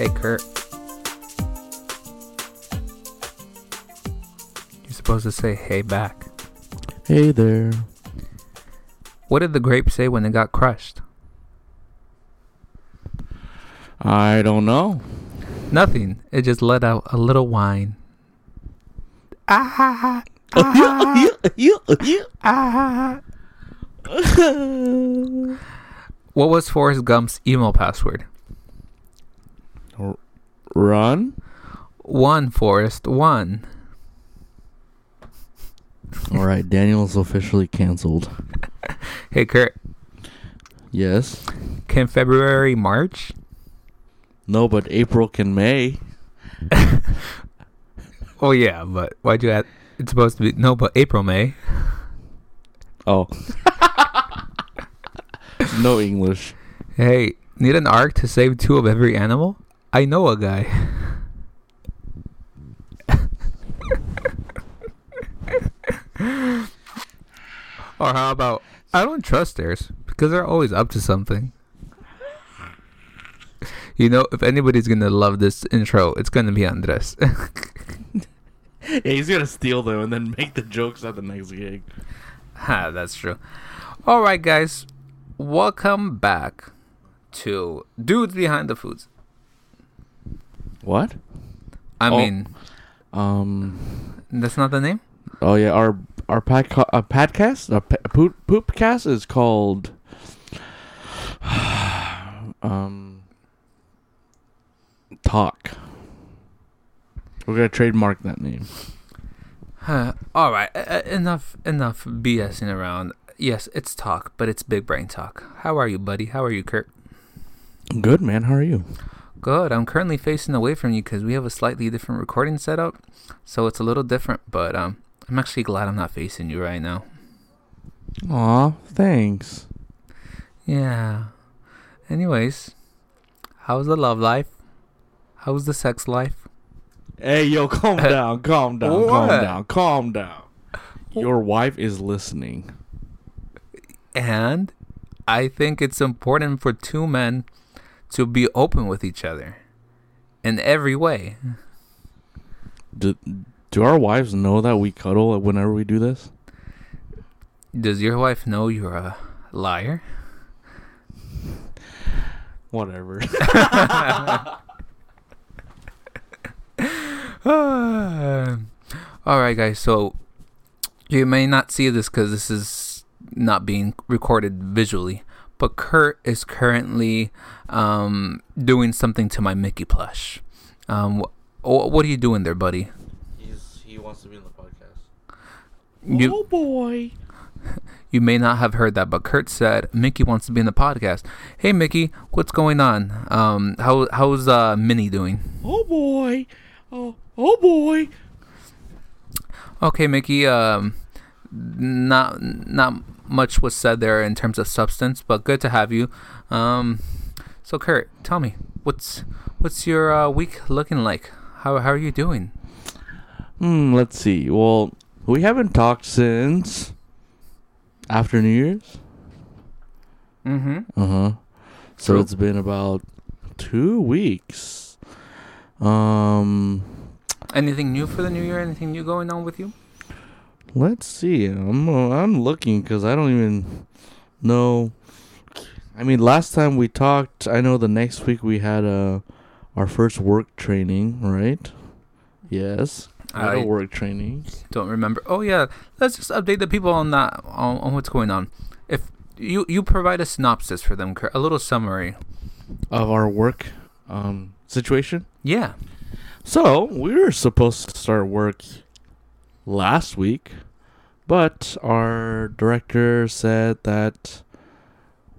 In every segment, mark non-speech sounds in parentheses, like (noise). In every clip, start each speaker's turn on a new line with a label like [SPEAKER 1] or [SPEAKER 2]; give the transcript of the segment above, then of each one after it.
[SPEAKER 1] Hey, Kurt. You're supposed to say hey back.
[SPEAKER 2] Hey there.
[SPEAKER 1] What did the grape say when it got crushed?
[SPEAKER 2] I don't know.
[SPEAKER 1] Nothing. It just let out a little whine. Ah, (laughs) ah. What was Forrest Gump's email password?
[SPEAKER 2] Run.
[SPEAKER 1] One, Forrest, one. (laughs)
[SPEAKER 2] All right, Daniel's officially canceled. (laughs)
[SPEAKER 1] Hey, Kurt.
[SPEAKER 2] Yes.
[SPEAKER 1] Can February March?
[SPEAKER 2] No, but April can May. (laughs)
[SPEAKER 1] Oh, yeah, but why'd you add? It's supposed to be no, but April, May.
[SPEAKER 2] Oh. no English.
[SPEAKER 1] Hey, need an ark to save two of every animal? I know a guy. or how about I don't trust theirs because they're always up to something. You know, if anybody's gonna love this intro, it's gonna be Andres. (laughs)
[SPEAKER 2] Yeah, he's gonna steal them and then make the jokes at the next gig.
[SPEAKER 1] ha, that's true. All right, guys, welcome back to Dudes Behind the Foods.
[SPEAKER 2] What?
[SPEAKER 1] I
[SPEAKER 2] Oh.
[SPEAKER 1] mean,
[SPEAKER 2] Um.
[SPEAKER 1] that's not the name.
[SPEAKER 2] Oh yeah, our our podca- uh, podcast, uh, poop poopcast is called. (sighs) um. Talk. We're gonna trademark that name.
[SPEAKER 1] Huh, All right, uh, enough, enough BSing around. Yes, it's talk, but it's big brain talk. How are you, buddy? How are you, Kurt?
[SPEAKER 2] Good man, how are you?
[SPEAKER 1] Good. I'm currently facing away from you because we have a slightly different recording setup, so it's a little different. But um, I'm actually glad I'm not facing you right now.
[SPEAKER 2] Aw, thanks.
[SPEAKER 1] Yeah. Anyways, how's the love life? How's the sex life?
[SPEAKER 2] Hey yo, calm (laughs) down, calm down, calm down, calm down. Your wife is listening.
[SPEAKER 1] And I think it's important for two men to be open with each other in every way.
[SPEAKER 2] Do, do our wives know that we cuddle whenever we do this?
[SPEAKER 1] Does your wife know you're a liar?
[SPEAKER 2] Whatever. (laughs)
[SPEAKER 1] All right, guys. So you may not see this because this is not being recorded visually, but Kurt is currently um, doing something to my Mickey plush. Um, wh- wh- what are you doing there, buddy?
[SPEAKER 2] He's he wants to be in the podcast.
[SPEAKER 1] You
[SPEAKER 2] oh boy. (laughs)
[SPEAKER 1] you may not have heard that, but Kurt said Mickey wants to be in the podcast. Hey, Mickey, what's going on? Um, how how's uh, Minnie doing?
[SPEAKER 2] Oh boy. Oh oh boy.
[SPEAKER 1] Okay, Mickey. Um, not not much was said there in terms of substance, but good to have you. Um, so Kurt, tell me what's what's your uh, week looking like? How how are you doing?
[SPEAKER 2] Hmm, let's see. Well, we haven't talked since after New Year's.
[SPEAKER 1] Mm-hmm.
[SPEAKER 2] Uh-huh. So
[SPEAKER 1] True.
[SPEAKER 2] it's been about 2 weeks. Um
[SPEAKER 1] Anything new for the new year? Anything new going on with you?
[SPEAKER 2] Let's see. I'm uh, I'm looking because I don't even know. I mean, last time we talked, I know the next week we had uh, our first work training, right? Yes, we had a
[SPEAKER 1] I
[SPEAKER 2] work training
[SPEAKER 1] don't remember. Oh yeah, let's just update the people on that on, on what's going on. If you you provide a synopsis for them, a little summary.
[SPEAKER 2] of our work um, situation.
[SPEAKER 1] Yeah.
[SPEAKER 2] So we were supposed to start work last week, but our director said that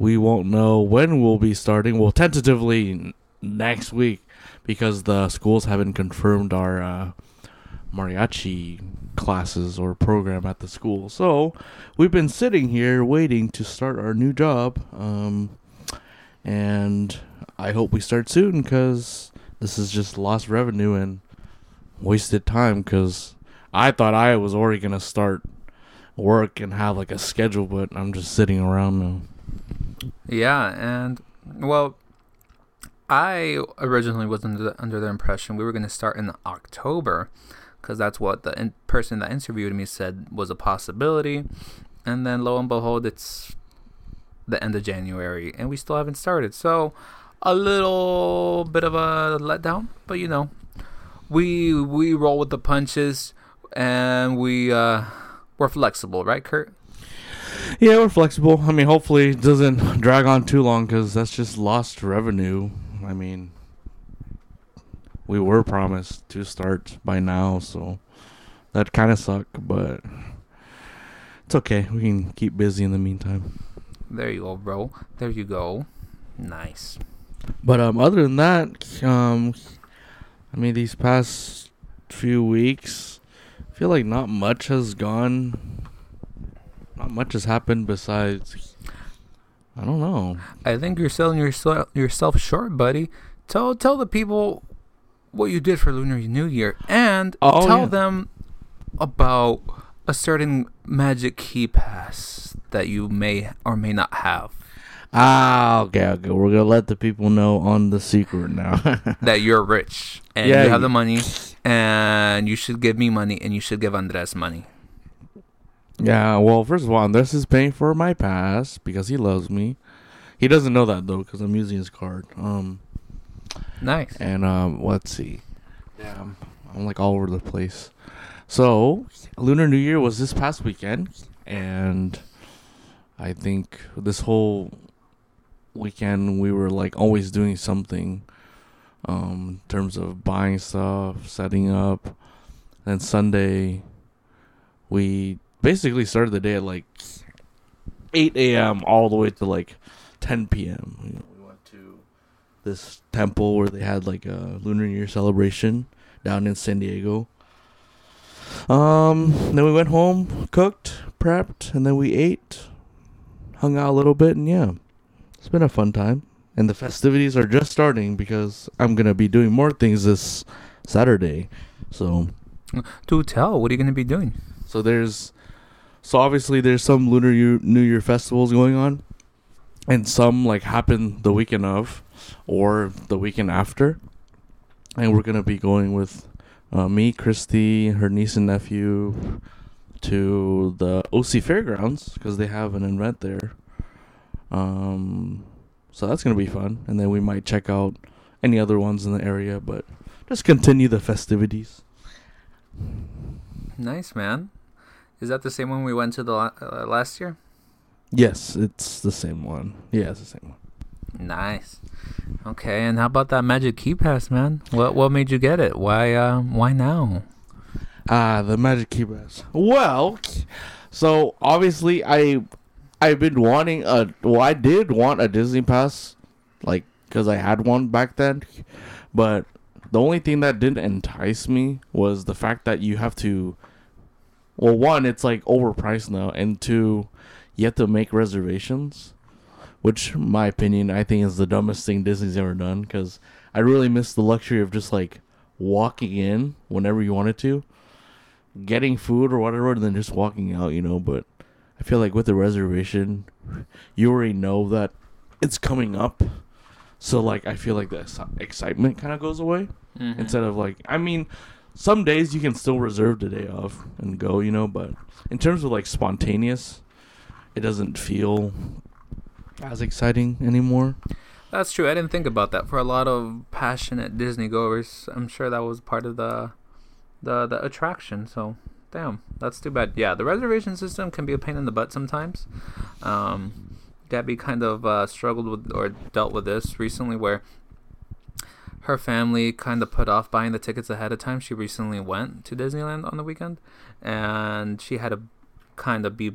[SPEAKER 2] we won't know when we'll be starting. Well, tentatively next week because the schools haven't confirmed our uh, mariachi classes or program at the school. So we've been sitting here waiting to start our new job, um, and I hope we start soon because this is just lost revenue and wasted time because I thought I was already gonna start work and have like a schedule, but I'm just sitting around now.
[SPEAKER 1] Yeah, and well, I originally was under the, under the impression we were going to start in October because that's what the in- person that interviewed me said was a possibility. And then lo and behold, it's the end of January and we still haven't started. So a little bit of a letdown, but you know, we we roll with the punches and we uh we're flexible, right, Kurt?
[SPEAKER 2] Yeah, we're flexible. I mean, hopefully it doesn't drag on too long because that's just lost revenue. I mean, we were promised to start by now, so that kind of sucked, but it's okay. We can keep busy in the meantime.
[SPEAKER 1] There you go, bro. There you go. Nice.
[SPEAKER 2] But um, other than that, um, I mean, these past few weeks, I feel like not much has gone. Not much has happened besides. I don't know.
[SPEAKER 1] I think you're selling yourself yourself short, buddy. Tell tell the people what you did for Lunar New Year, and
[SPEAKER 2] Oh,
[SPEAKER 1] tell
[SPEAKER 2] yeah.
[SPEAKER 1] them about a certain magic key pass that you may or may not have.
[SPEAKER 2] Ah, okay, okay. We're gonna let the people know on the secret now. (laughs)
[SPEAKER 1] That you're rich and
[SPEAKER 2] Yeah,
[SPEAKER 1] you have
[SPEAKER 2] you-
[SPEAKER 1] the money, and you should give me money, and you should give Andres money.
[SPEAKER 2] Yeah. Well, first of all, Andres is paying for my pass because he loves me. He doesn't know that though because I'm using his card. Um,
[SPEAKER 1] Nice.
[SPEAKER 2] and um, let's see. Yeah, I'm, I'm like all over the place. So, Lunar New Year was this past weekend, and I think this whole weekend we were like always doing something um, in terms of buying stuff, setting up. Then Sunday, we basically started the day at like 8 a.m. all the way to like 10 p.m. You know, we went to this temple where they had like a Lunar New Year celebration down in San Diego. Um, then we went home, cooked, prepped, and then we ate, hung out a little bit, and yeah, it's been a fun time. And the festivities are just starting because I'm gonna be doing more things this Saturday. So,
[SPEAKER 1] Do tell. What are you going to be doing?
[SPEAKER 2] so there's, so obviously there's some Lunar Year, New Year festivals going on, and some like happen the weekend of, or the weekend after. And we're gonna be going with uh, me, Christy, her niece and nephew, to the OC Fairgrounds because they have an event there. Um, so that's gonna be fun, and then we might check out any other ones in the area, but just continue the festivities.
[SPEAKER 1] Nice, man. Is that the same one we went to the uh, last year?
[SPEAKER 2] Yes, it's the same one. Yeah, it's the same one.
[SPEAKER 1] Nice. Okay, and how about that magic key pass, man? What what made you get it? Why uh why now?
[SPEAKER 2] Ah, the magic Key Pass. Well, so obviously I I've been wanting a well I did want a Disney pass like cuz I had one back then, but the only thing that didn't entice me was the fact that you have to well one it's like overpriced now and two you have to make reservations which in my opinion I think is the dumbest thing Disney's ever done cuz I really miss the luxury of just like walking in whenever you wanted to getting food or whatever and then just walking out, you know, but I feel like with the reservation, you already know that it's coming up. So like I feel like the excitement kind of goes away
[SPEAKER 1] Mm-hmm.
[SPEAKER 2] instead of like I mean some days you can still reserve the day off and go, you know, but in terms of like spontaneous, it doesn't feel as exciting anymore.
[SPEAKER 1] That's true. I didn't think about that. For a lot of passionate Disney goers, I'm sure that was part of the the the attraction. So, damn, that's too bad. Yeah, the reservation system can be a pain in the butt sometimes. Um, Debbie kind of uh, struggled with or dealt with this recently, where her family kind of put off buying the tickets ahead of time. She recently went to Disneyland on the weekend, and she had to kind of be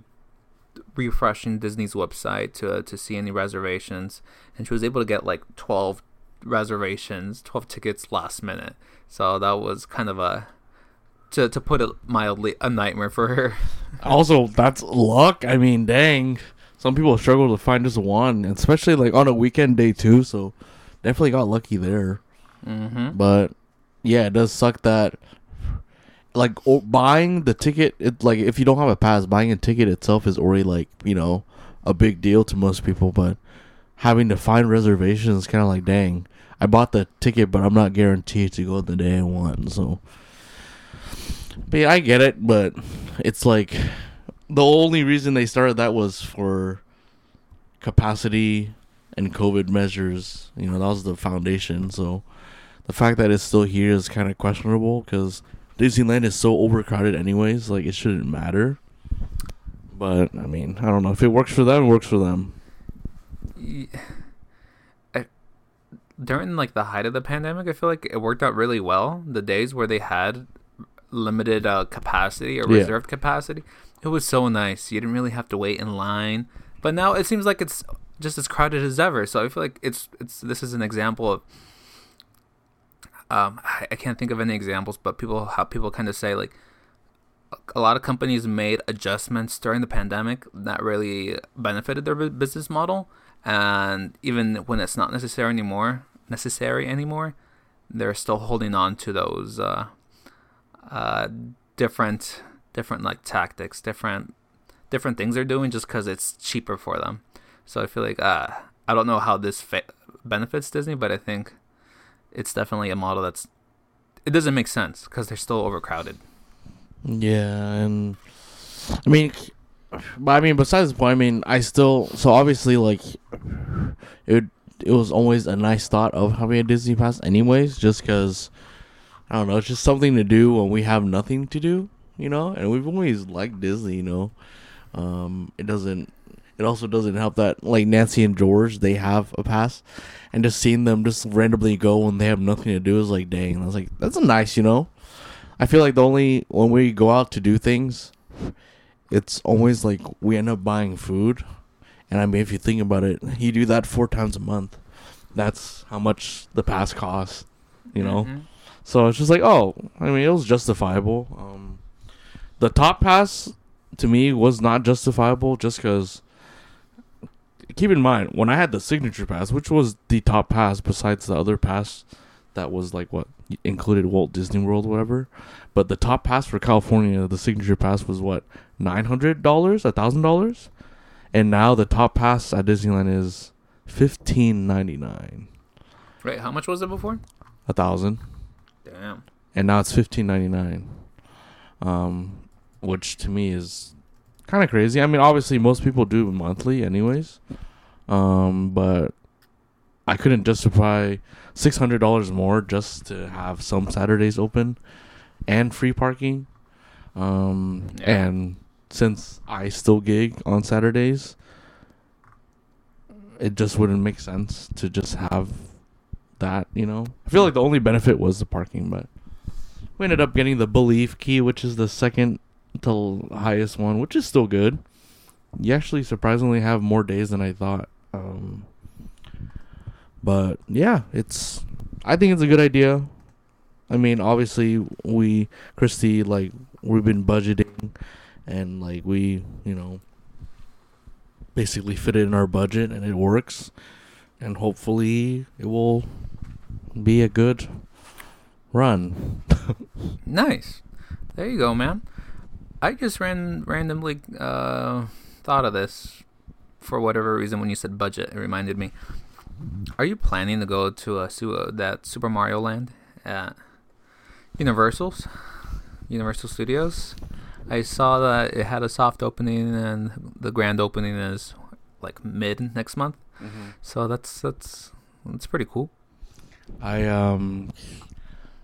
[SPEAKER 1] refreshing Disney's website to to see any reservations, and she was able to get like twelve reservations, twelve tickets last minute. So that was kind of a to to put it mildly a nightmare for her. (laughs)
[SPEAKER 2] Also, that's luck. I mean, dang. Some people struggle to find just one, especially like on a weekend day too. So, definitely got lucky there.
[SPEAKER 1] Mm-hmm.
[SPEAKER 2] But yeah, it does suck that like o- buying the ticket. It like if you don't have a pass, buying a ticket itself is already like you know a big deal to most people. But having to find reservations is kind of like dang i bought the ticket but i'm not guaranteed to go the day i want so but yeah, i get it but it's like the only reason they started that was for capacity and covid measures you know that was the foundation so the fact that it's still here is kind of questionable because disneyland is so overcrowded anyways like it shouldn't matter but i mean i don't know if it works for them it works for them
[SPEAKER 1] Ye- I- during like the height of the pandemic, I feel like it worked out really well. The days where they had limited uh, capacity or
[SPEAKER 2] Yeah.
[SPEAKER 1] reserved capacity, it was so nice. You didn't really have to wait in line. But now it seems like it's just as crowded as ever. So I feel like it's it's this is an example of. Um, I, I can't think of any examples, but people how people kind of say like a lot of companies made adjustments during the pandemic that really benefited their business model. And even when it's not necessary anymore necessary anymore they're still holding on to those uh, uh, different different like tactics different different things they're doing just because it's cheaper for them. So i feel like uh, i don't know how this fa- benefits disney but i think it's definitely a model that's it doesn't make sense because they're still overcrowded
[SPEAKER 2] Yeah, and I mean, but I mean, besides the point, I mean, I still so obviously like it. It was always a nice thought of having a Disney pass, anyways, just because I don't know, it's just something to do when we have nothing to do, you know. And we've always liked Disney, you know. Um, it doesn't. It also doesn't help that like Nancy and George they have a pass, and just seeing them just randomly go when they have nothing to do is like, dang. I was like, that's a nice, you know. I feel like the only when we go out to do things, it's always like we end up buying food. And I mean, if you think about it, you do that four times a month. That's how much the pass costs, you know.
[SPEAKER 1] Mhm.
[SPEAKER 2] So it's just like, oh, I mean, it was justifiable. Um, the top pass to me was not justifiable just because. Keep in mind when I had the signature pass, which was the top pass besides the other pass that was like what included Walt Disney World, whatever. But the top pass for California, the signature pass was what nine hundred dollars, a thousand dollars, and now the top pass at Disneyland is fifteen ninety nine,
[SPEAKER 1] Wait, how much was it before?
[SPEAKER 2] a thousand,
[SPEAKER 1] Damn.
[SPEAKER 2] and now it's fifteen ninety nine, um, which to me is kind of crazy. I mean, obviously most people do monthly, anyways, um, but I couldn't justify six hundred dollars more just to have some Saturdays open and free parking. Um,
[SPEAKER 1] Yeah.
[SPEAKER 2] and since I still gig on Saturdays, it just wouldn't make sense to just have that. You know, I feel like the only benefit was the parking, but we ended up getting the Believe Key, which is the second to highest one, which is still good. You actually surprisingly have more days than I thought. Um, but yeah, it's. I think it's a good idea. I mean, obviously, we Christy like we've been budgeting, and like we, you know, basically fit it in our budget, and it works, and hopefully it will be a good run. (laughs)
[SPEAKER 1] Nice. There you go, man. I just ran randomly uh, thought of this for whatever reason when you said budget. It reminded me. Are you planning to go to a su- uh, that Super Mario Land at Universal's, Universal Studios? I saw that it had a soft opening and the grand opening is like mid next month. So that's that's that's pretty cool.
[SPEAKER 2] I um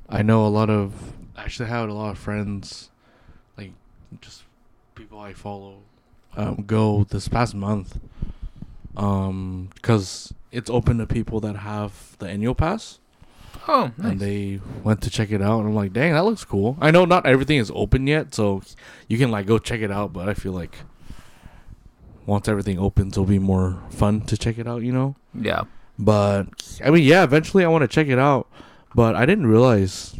[SPEAKER 2] I know a lot of actually I had a lot of friends like just people I follow um go this past month um cuz it's open to people that have the annual pass
[SPEAKER 1] Oh, nice.
[SPEAKER 2] and they went to check it out and I'm like, "Dang, that looks cool." I know not everything is open yet, so you can like go check it out, but I feel like once everything opens it'll be more fun to check it out, you know?
[SPEAKER 1] yeah.
[SPEAKER 2] But I mean, yeah, eventually I want to check it out. But I didn't realize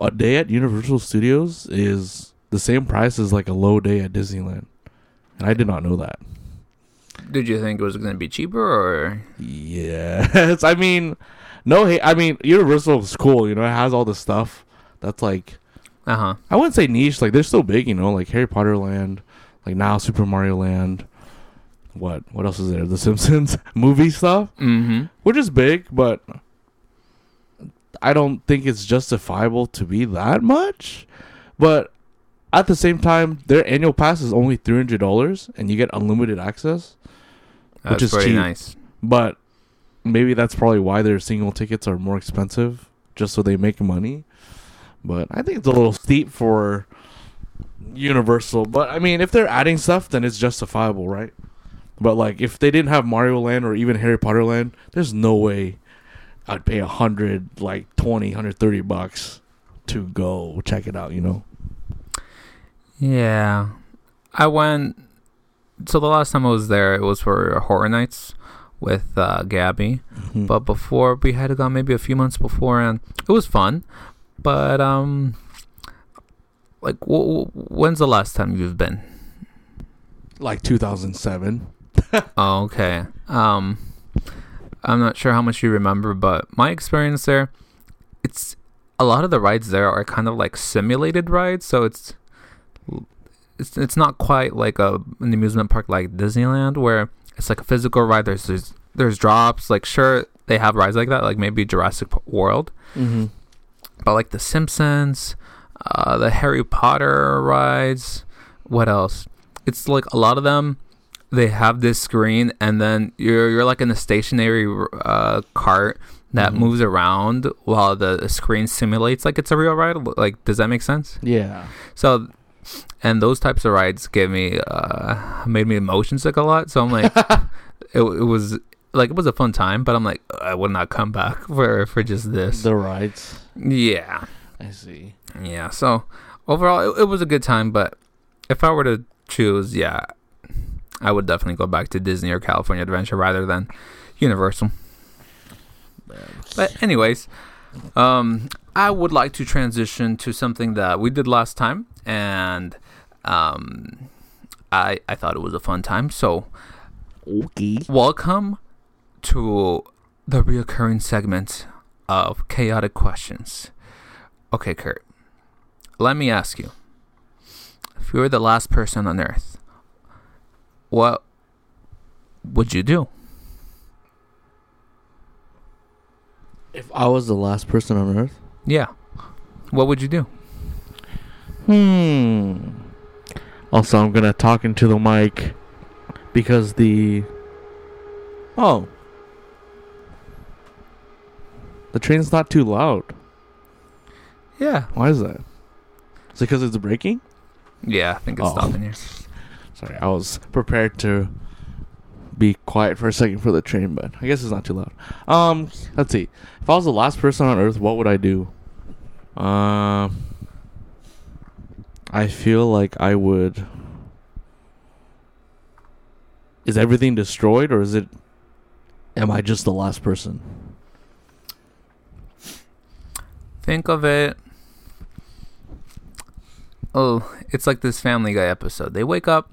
[SPEAKER 2] a day at Universal Studios is the same price as like a low day at Disneyland, and I did not know that.
[SPEAKER 1] Did you think it was going to be cheaper or
[SPEAKER 2] Yes, (laughs) I mean, no, hey, I mean Universal is cool. You know, it has all the stuff that's like
[SPEAKER 1] uh huh?
[SPEAKER 2] I wouldn't say niche. Like they're still big. You know, like Harry Potter Land, like now Super Mario Land. what what else is there? The Simpsons (laughs) movie stuff,
[SPEAKER 1] Mm-hmm.
[SPEAKER 2] which is big, but I don't think it's justifiable to be that much. But at the same time, their annual pass is only three hundred dollars, and you get unlimited access.
[SPEAKER 1] That's
[SPEAKER 2] is
[SPEAKER 1] pretty
[SPEAKER 2] cheap.
[SPEAKER 1] nice.
[SPEAKER 2] But maybe that's probably why their single tickets are more expensive, just so they make money. But I think it's a little steep for Universal. But I mean, if they're adding stuff, then it's justifiable, right? But like, if they didn't have Mario Land or even Harry Potter Land, there's no way I'd pay a hundred, like 20, 130 bucks to go check it out. You know?
[SPEAKER 1] Yeah, I went. So the last time I was there, it was for Horror Nights with uh, Gabby.
[SPEAKER 2] Mm-hmm.
[SPEAKER 1] But before we had gone maybe a few months before, and it was fun. But um, like, w- w- when's the last time you've been?
[SPEAKER 2] like 2007. (laughs)
[SPEAKER 1] Oh, okay. Um, I'm not sure how much you remember, but my experience there, it's a lot of the rides there are kind of like simulated rides, so it's it's it's not quite like a an amusement park like Disneyland where it's like a physical ride. There's there's, there's drops. Like sure they have rides like that, like maybe Jurassic World,
[SPEAKER 2] Mm-hmm.
[SPEAKER 1] but like the Simpsons, uh, the Harry Potter rides. What else? It's like a lot of them. They have this screen, and then you're you're like in a stationary uh, cart that
[SPEAKER 2] Mhm.
[SPEAKER 1] moves around while the screen simulates like it's a real ride. Like, does that make sense?
[SPEAKER 2] Yeah.
[SPEAKER 1] So, and those types of rides give me uh, made me motion sick a lot. So I'm like, (laughs) it, it was like it was a fun time, but I'm like, I would not come back (laughs) for for just this.
[SPEAKER 2] The rides.
[SPEAKER 1] yeah.
[SPEAKER 2] I see.
[SPEAKER 1] Yeah. So overall, it, it was a good time. But if I were to choose, yeah, I would definitely go back to Disney or California Adventure rather than Universal. But anyways, um, I would like to transition to something that we did last time, and um, I I thought it was a fun time. So
[SPEAKER 2] Okay.
[SPEAKER 1] welcome to the reoccurring segment of chaotic questions. Okay, Kurt, let me ask you: If you were the last person on Earth, what would you do?
[SPEAKER 2] If I was the last person on Earth.
[SPEAKER 1] Yeah, what would you do?
[SPEAKER 2] Hmm. Also, I'm gonna talk into the mic because the oh the train's not too loud.
[SPEAKER 1] Yeah,
[SPEAKER 2] Why is that? Is it because it's breaking?
[SPEAKER 1] yeah, I think it's
[SPEAKER 2] Oh.
[SPEAKER 1] stopping here.
[SPEAKER 2] Sorry, I was prepared to be quiet for a second for the train, but I guess it's not too loud. Um, let's see. If I was the last person on Earth, what would I do? Um, I feel like I would. Is everything destroyed, or is it? Am I just the last person?
[SPEAKER 1] Think of it. Oh, it's like this Family Guy episode. They wake up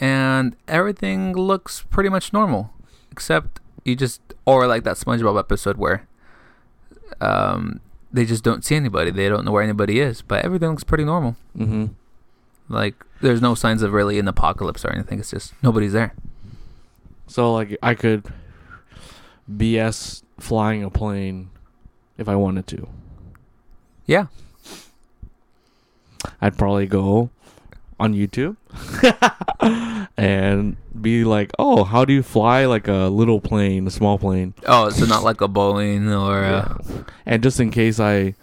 [SPEAKER 1] and everything looks pretty much normal, except you just, or like that SpongeBob episode where um, they just don't see anybody. They don't know where anybody is, but everything looks pretty normal.
[SPEAKER 2] Mm-hmm.
[SPEAKER 1] Like there's no signs of really an apocalypse or anything. It's just nobody's there.
[SPEAKER 2] So like I could BS flying a plane if I wanted to.
[SPEAKER 1] Yeah.
[SPEAKER 2] I'd probably go on YouTube (laughs) and be like, "Oh, how do you fly like a little plane, a small plane?"
[SPEAKER 1] Oh, so not like a Boeing or uh,
[SPEAKER 2] And just in case I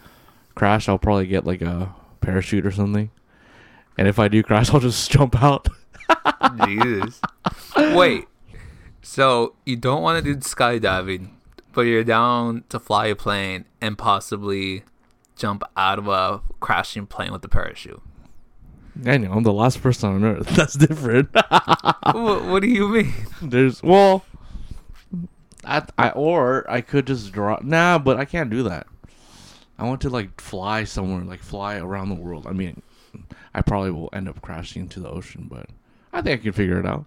[SPEAKER 2] crash, I'll probably get like a parachute or something. And if I do crash, (laughs) I'll just jump out.
[SPEAKER 1] Jesus. Wait. So you don't want to do skydiving, but you're down to fly a plane and possibly jump out of a crashing plane with a parachute.
[SPEAKER 2] I know I'm the last person on earth. (laughs) That's different. (laughs)
[SPEAKER 1] what, what do you mean?
[SPEAKER 2] There's well, I, I or I could just draw. Nah, but I can't do that. I want to like fly somewhere, like fly around the world. I mean, I probably will end up crashing into the ocean, but I think I can figure it out.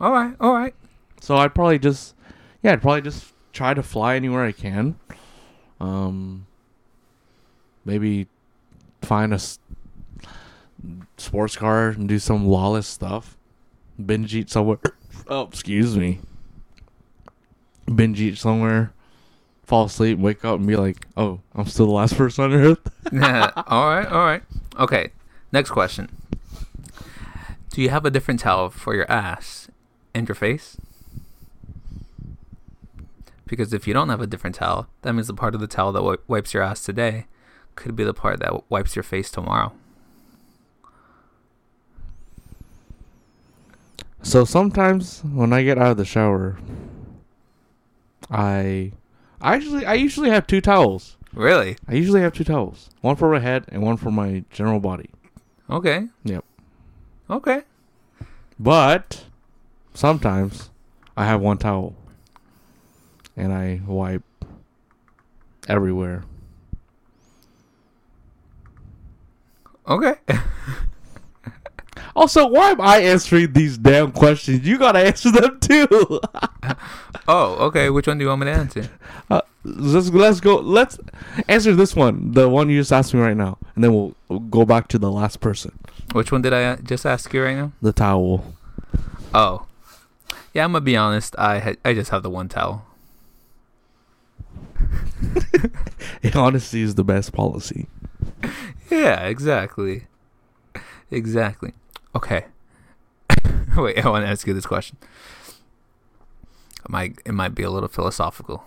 [SPEAKER 1] All right, all right.
[SPEAKER 2] So I'd probably just, yeah, I'd probably just try to fly anywhere I can. Um, maybe find a sports car and do some lawless stuff. Binge eat somewhere (coughs) oh, excuse me, binge eat somewhere, fall asleep, wake up, and be like, oh, I'm still the last person on earth. (laughs) (laughs)
[SPEAKER 1] all right, all right. Okay, next question. Do you have a different towel for your ass and your face? Because if you don't have a different towel, that means the part of the towel that wi- wipes your ass today could be the part that w- wipes your face tomorrow.
[SPEAKER 2] So sometimes when I get out of the shower, I, I actually I usually have two towels.
[SPEAKER 1] Really?
[SPEAKER 2] I usually have two towels, one for my head and one for my general body.
[SPEAKER 1] Okay.
[SPEAKER 2] Yep.
[SPEAKER 1] Okay.
[SPEAKER 2] But sometimes I have one towel and I wipe everywhere.
[SPEAKER 1] Okay. (laughs)
[SPEAKER 2] Also, why am I answering these damn questions? You gotta answer them too. (laughs)
[SPEAKER 1] oh, okay. Which one do you want me to answer?
[SPEAKER 2] uh, let's let's go. Let's answer this one, the one you just asked me right now, and then we'll, we'll go back to the last person.
[SPEAKER 1] Which one did I uh, just ask you right now?
[SPEAKER 2] The towel.
[SPEAKER 1] Oh, yeah. I'm gonna be honest. I ha- I just have the one towel. (laughs)
[SPEAKER 2] Honesty is the best policy. (laughs)
[SPEAKER 1] Yeah, exactly. Exactly. Okay. (laughs) Wait, I want to ask you this question. It might it might be a little philosophical.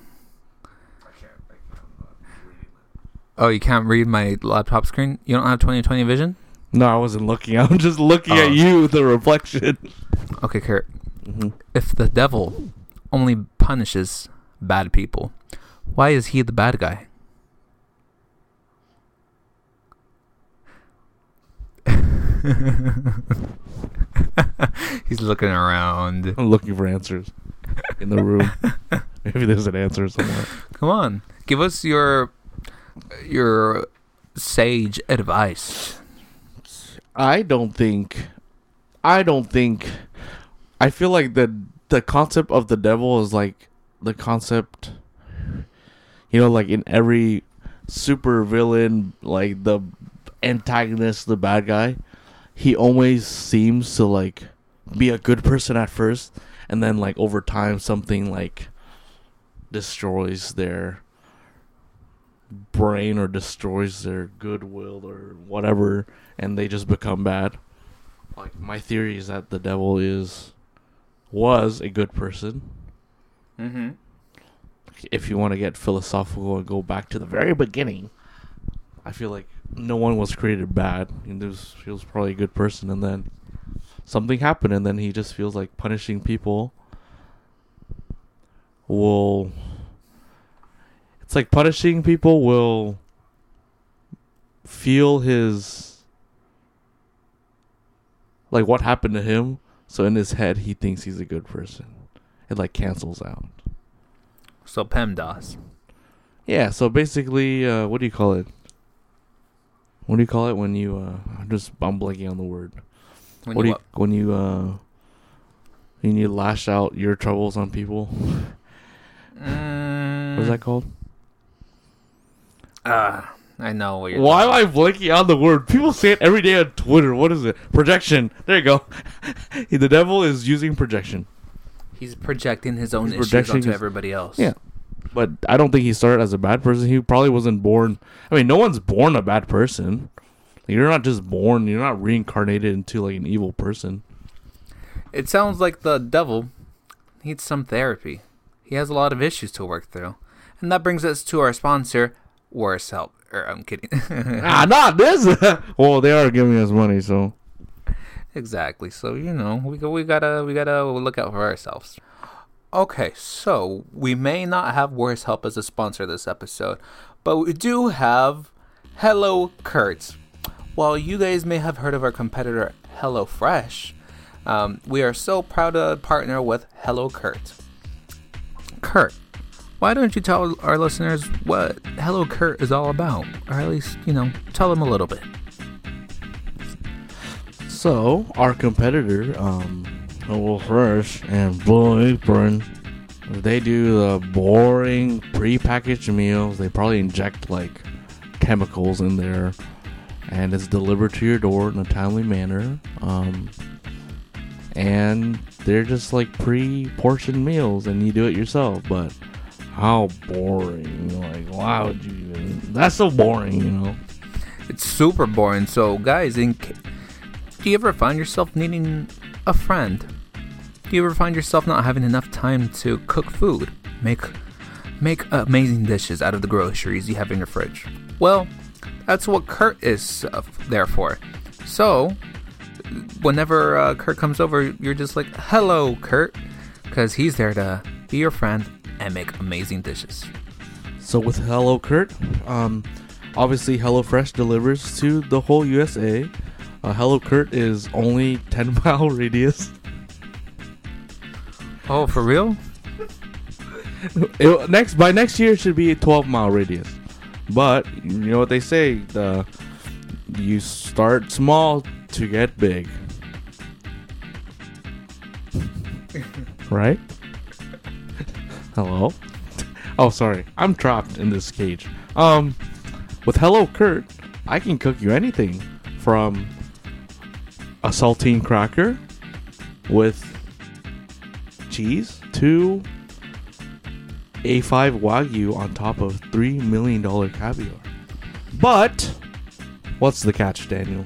[SPEAKER 1] Oh, you can't read my laptop screen? You don't have 20/20 vision?
[SPEAKER 2] No, I wasn't looking. (laughs) I'm just looking
[SPEAKER 1] Oh.
[SPEAKER 2] at you, the reflection.
[SPEAKER 1] Okay, Kurt.
[SPEAKER 2] Mm-hmm.
[SPEAKER 1] If the devil only punishes bad people, why is he the bad guy? (laughs) He's looking around.
[SPEAKER 2] I'm looking for answers in the room. (laughs) Maybe there's an answer somewhere.
[SPEAKER 1] Come on, give us your your sage advice.
[SPEAKER 2] I don't think. I don't think. I feel like the the concept of the devil is like the concept. You know, like in every super villain, like the antagonist, the bad guy, he always seems to like be a good person at first, and then like over time, something like destroys their brain or destroys their goodwill or whatever and they just become bad. Like my theory is that the devil is was a good person.
[SPEAKER 1] Mm-hmm.
[SPEAKER 2] If you want to get philosophical and go back to the very beginning, I feel like no one was created bad. And he was probably a good person, and then something happened, and then he just feels like punishing people will. It's like punishing people will feel his like what happened to him. So in his head, he thinks he's a good person. It like cancels out.
[SPEAKER 1] So PEMDAS.
[SPEAKER 2] Yeah. So basically, uh, what do you call it? What do you call it when you? Uh, I'm just I'm blanking on the word.
[SPEAKER 1] When
[SPEAKER 2] what do
[SPEAKER 1] you
[SPEAKER 2] you when you uh when you lash out your troubles on people?
[SPEAKER 1] Mm,
[SPEAKER 2] What is that called?
[SPEAKER 1] Ah, I know what you're.
[SPEAKER 2] Why am I blanking on the word? People say it every day on Twitter. What is it? Projection. There you go. (laughs) the devil is using projection.
[SPEAKER 1] He's projecting his own
[SPEAKER 2] He's
[SPEAKER 1] issues onto
[SPEAKER 2] his-
[SPEAKER 1] everybody else.
[SPEAKER 2] Yeah. But I don't think he started as a bad person. He probably wasn't born. I mean, no one's born a bad person. You're not just born. You're not reincarnated into like an evil person.
[SPEAKER 1] It sounds like the devil needs some therapy. He has a lot of issues to work through. And that brings us to our sponsor, Worse Help. Or, I'm kidding. (laughs)
[SPEAKER 2] ah, not this. (laughs) well, they are giving us money, so
[SPEAKER 1] exactly. So, you know, we, we gotta we gotta look out for ourselves. Okay, so we may not have Worse Help as a sponsor this episode, but we do have Hello Kurt. While you guys may have heard of our competitor HelloFresh, um, we are so proud to partner with Hello Kurt. Kurt, why don't you tell our listeners what Hello Kurt is all about? Or at least, you know, tell them a little bit.
[SPEAKER 2] So our competitor, um, Hello Fresh and Blue Apron, they do the boring pre-packaged meals. They probably inject like chemicals in there, and it's delivered to your door in a timely manner. Um, and they're just like pre-portioned meals, and you do it yourself. But how boring! Like, why would you? Even, that's so boring, you know.
[SPEAKER 1] It's super boring. So, guys, in, do you ever find yourself needing a friend? Do you ever find yourself not having enough time to cook food, make make amazing dishes out of the groceries you have in your fridge? Well, that's what Kurt is uh, there for. So, whenever uh, Kurt comes over, you're just like, "Hello, Kurt," because he's there to be your friend and make amazing dishes.
[SPEAKER 2] So with Hello Kurt, um, obviously HelloFresh delivers to the whole USA. Uh, Hello Kurt is only (laughs) 10 mile radius.
[SPEAKER 1] Oh, for real?
[SPEAKER 2] It, next by next year it should be a 12 mile radius. But you know what they say, the you start small to get big. (laughs) right? Hello? Oh, sorry. I'm trapped in this cage. Um with Hello Kurt, I can cook you anything from a saltine cracker with cheese to A5 Wagyu on top of $3 million caviar. But, what's the catch, Daniel?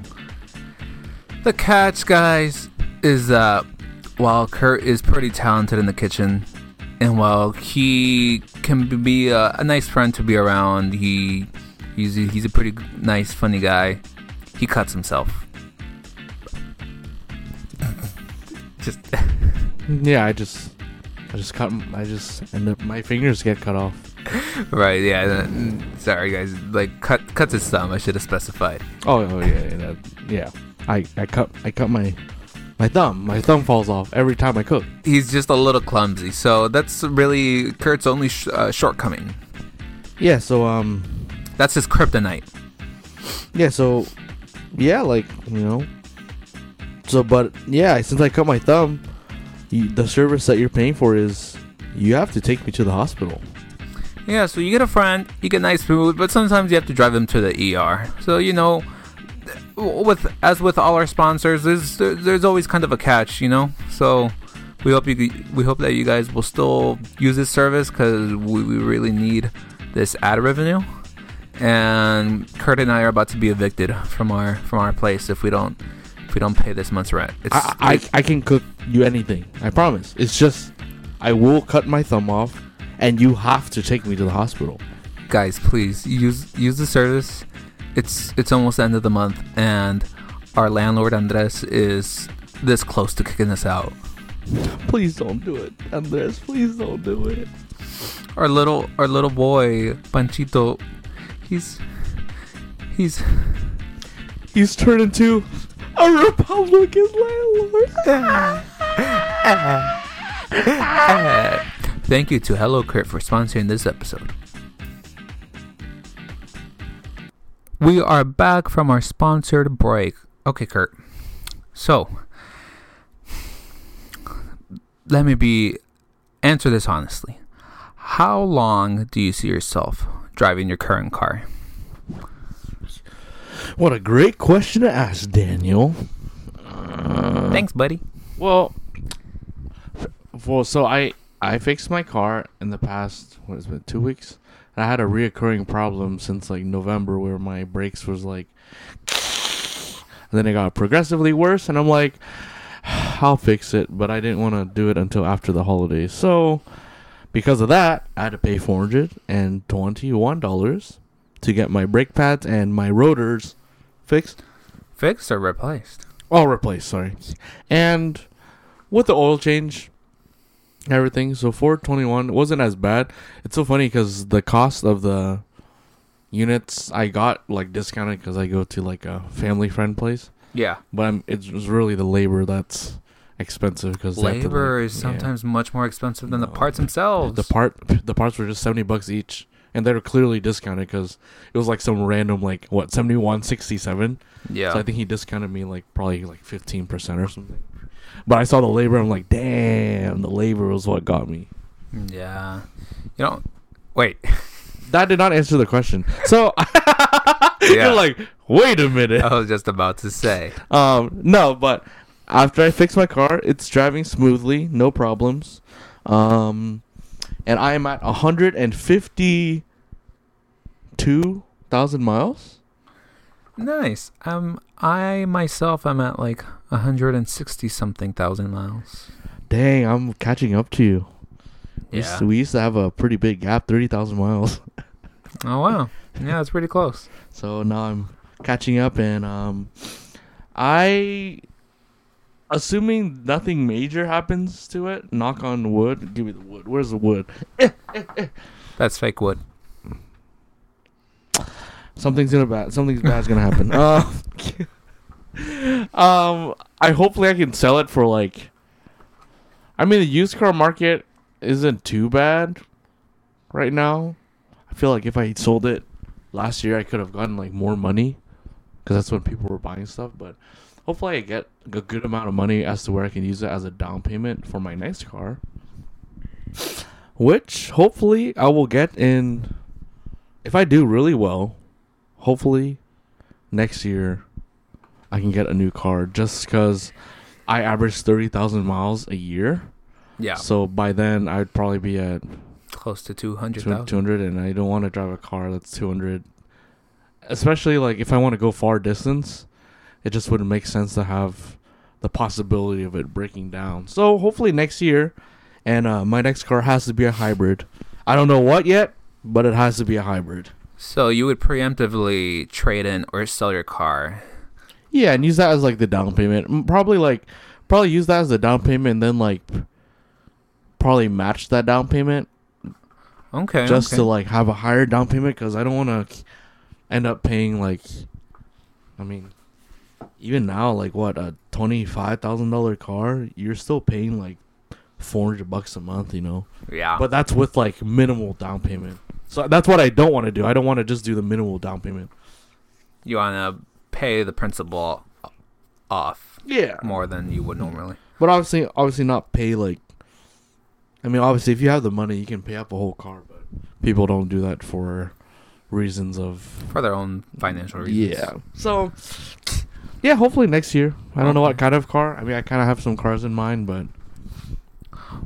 [SPEAKER 1] The catch, guys, is that while Kurt is pretty talented in the kitchen, and while he can be a, a nice friend to be around, he he's a, he's a pretty nice, funny guy. He cuts himself. (laughs) Just (laughs)
[SPEAKER 2] Yeah, I just, I just cut, I just end up, my fingers get cut off. (laughs)
[SPEAKER 1] right, yeah. uh, Sorry, guys. Like cut cuts his thumb. I should have specified.
[SPEAKER 2] Oh, oh yeah, yeah, that, yeah. I, I cut, I cut my, my thumb. My thumb falls off every time I cook.
[SPEAKER 1] He's just a little clumsy, so that's really Kurt's only sh- uh, shortcoming.
[SPEAKER 2] Yeah, so um,
[SPEAKER 1] That's his kryptonite.
[SPEAKER 2] Yeah, so yeah, like you know. So, but yeah, since I cut my thumb, the service that you're paying for is you have to take me to the hospital.
[SPEAKER 1] Yeah, so you get a friend, you get nice food, but sometimes you have to drive them to the ER. So you know, with as with all our sponsors, there's there's always kind of a catch, you know. So we hope you we hope that you guys will still use this service because we, we really need this ad revenue. And Kurt and I are about to be evicted from our from our place if we don't if we don't pay this month's rent. It's
[SPEAKER 2] I, I I can cook you anything. I promise. It's just I will cut my thumb off, and you have to take me to the hospital.
[SPEAKER 1] guys, please use use the service. It's it's almost the end of the month, and our landlord Andres is this close to kicking us out.
[SPEAKER 2] Please don't do it, Andres. Please don't do it.
[SPEAKER 1] Our little our little boy Panchito, he's he's
[SPEAKER 2] He's turned into a Republican landlord. (laughs) Ah. (laughs)
[SPEAKER 1] Thank you to Hello Kurt for sponsoring this episode. We are back from our sponsored break. Okay, Kurt. So, let me be answer this honestly. How long do you see yourself driving your current car?
[SPEAKER 2] What a great question to ask, Daniel.
[SPEAKER 1] Uh, Thanks, buddy.
[SPEAKER 2] Well, well, so I I fixed my car in the past what has been two weeks. And I had a reoccurring problem since like November where my brakes was like, and then it got progressively worse. And I'm like, (sighs) I'll fix it, but I didn't want to do it until after the holidays. So because of that, I had to pay four hundred and twenty-one dollars to get my brake pads and my rotors fixed.
[SPEAKER 1] Fixed or replaced?
[SPEAKER 2] All replaced, sorry. And with the oil change, everything, so 421 wasn't as bad. It's so funny because the cost of the units I got like discounted because I go to like a family friend place,
[SPEAKER 1] Yeah.
[SPEAKER 2] but I'm, it's really the labor that's expensive because
[SPEAKER 1] Labor is sometimes much more expensive than the parts themselves.
[SPEAKER 2] the part the parts were just 70 bucks each and they're clearly discounted because it was like some random like what 7167
[SPEAKER 1] yeah.
[SPEAKER 2] So I think he discounted me like probably like fifteen percent or something. But I saw the labor. I'm like, damn, the labor was what got me.
[SPEAKER 1] Yeah. You know, wait. (laughs)
[SPEAKER 2] That did not answer the question. So (laughs) you're like, wait a minute.
[SPEAKER 1] I was just about to say.
[SPEAKER 2] Um, no, but after I fix my car, it's driving smoothly, no problems. Um, and I am at 152,000 miles.
[SPEAKER 1] Nice. Um, I myself am at like 160 something thousand miles.
[SPEAKER 2] Dang, I'm catching up to you. We, used
[SPEAKER 1] Yeah.
[SPEAKER 2] to, we used to have a pretty big gap, 30,000 miles. (laughs)
[SPEAKER 1] Oh wow. Yeah, it's pretty close.
[SPEAKER 2] So now I'm catching up, and um, I, assuming nothing major happens to it, knock on wood. Give me the wood. Where's the wood? (laughs)
[SPEAKER 1] That's fake wood.
[SPEAKER 2] Something's gonna bad. Something's bad's gonna happen. uh, (laughs) (laughs) um, I hopefully I can sell it for like. I mean, the used car market isn't too bad right now. I feel like if I sold it last year, I could have gotten like more money because that's when people were buying stuff. But hopefully, I get a good amount of money as to where I can use it as a down payment for my next car, which hopefully I will get in. If I do really well, hopefully next year I can get a new car just because I average 30,000 miles a year.
[SPEAKER 1] Yeah,
[SPEAKER 2] So by then I'd probably be at
[SPEAKER 1] close to
[SPEAKER 2] 200,
[SPEAKER 1] 200,000.
[SPEAKER 2] 200 and I don't want to drive a car that's 200. Especially like if I want to go far distance, it just wouldn't make sense to have the possibility of it breaking down. So hopefully next year and uh, my next car has to be a hybrid. I don't know what yet, but it has to be a hybrid.
[SPEAKER 1] So you would preemptively trade in or sell your car.
[SPEAKER 2] Yeah, and use that as like the down payment. Probably like probably use that as the down payment and then like probably match that down payment
[SPEAKER 1] Okay.
[SPEAKER 2] just
[SPEAKER 1] okay.
[SPEAKER 2] to like have a higher down payment cuz I don't want to end up paying like I mean even now like what a $25,000 car, you're still paying like 400 bucks a month, you know.
[SPEAKER 1] yeah.
[SPEAKER 2] But that's with like minimal down payment. So that's what I don't want to do. I don't want to just do the minimal down payment.
[SPEAKER 1] you want to pay the principal off
[SPEAKER 2] Yeah.
[SPEAKER 1] more than you would normally.
[SPEAKER 2] But obviously, obviously not pay like. I mean, obviously, if you have the money, you can pay up a whole car. But people don't do that for reasons of
[SPEAKER 1] For their own financial reasons.
[SPEAKER 2] yeah. So, yeah, hopefully next year. I don't know what kind of car. I mean, I kind of have some cars in mind, but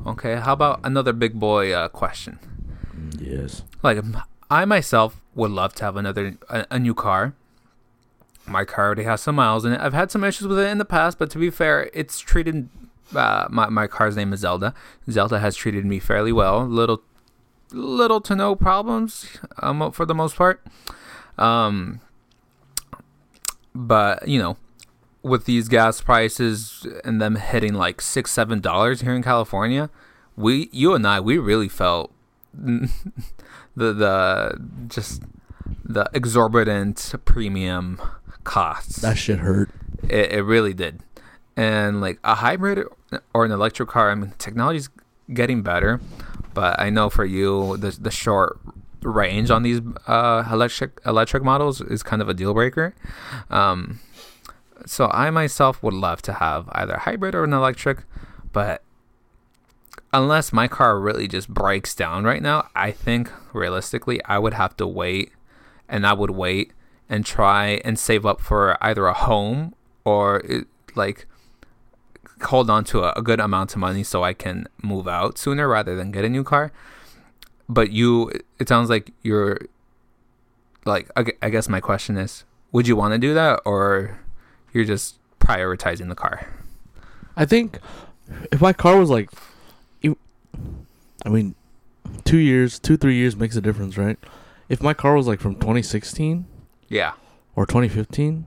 [SPEAKER 1] Okay. How about another big boy uh, question?
[SPEAKER 2] Yes,
[SPEAKER 1] Like, I myself would love to have another a, a new car. My car already has some miles in it. I've had some issues with it in the past, but to be fair, it's treated. Uh, my my car's name is Zelda. Zelda has treated me fairly well. Little, little to no problems, um, for the most part. Um, but you know, with these gas prices and them hitting like six, seven dollars here in California, we, you and I, we really felt (laughs) the the just the exorbitant premium costs.
[SPEAKER 2] that shit hurt.
[SPEAKER 1] It, it really did. And like a hybrid or an electric car, I mean, technology's getting better, but I know for you, the the short range on these uh, electric electric models is kind of a deal breaker. Um, so I myself would love to have either a hybrid or an electric, but unless my car really just breaks down right now, I think realistically I would have to wait, and I would wait and try and save up for either a home or it, like hold on to a, a good amount of money so I can move out sooner rather than get a new car. But you, it sounds like you're like, I guess my question is, would you want to do that or you're just prioritizing the car?
[SPEAKER 2] I think if my car was like, I mean, two years, two three years makes a difference, right? If my car was like from 2016
[SPEAKER 1] Yeah.
[SPEAKER 2] or 2015,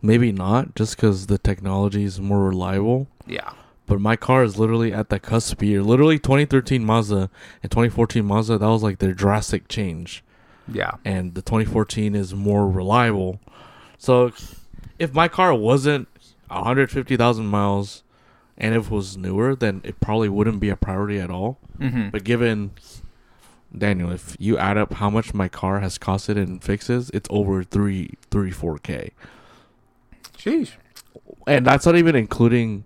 [SPEAKER 2] maybe not, just because the technology is more reliable.
[SPEAKER 1] Yeah.
[SPEAKER 2] But my car is literally at the cusp year. Literally 2013 Mazda and 2014 Mazda, that was like their drastic change.
[SPEAKER 1] Yeah.
[SPEAKER 2] And the 2014 is more reliable. So if my car wasn't 150,000 miles and if it was newer, then it probably wouldn't be a priority at all.
[SPEAKER 1] Mm-hmm.
[SPEAKER 2] But given Daniel, if you add up how much my car has costed in fixes, it's over three, three, four k,
[SPEAKER 1] Jeez,
[SPEAKER 2] and that's not even including.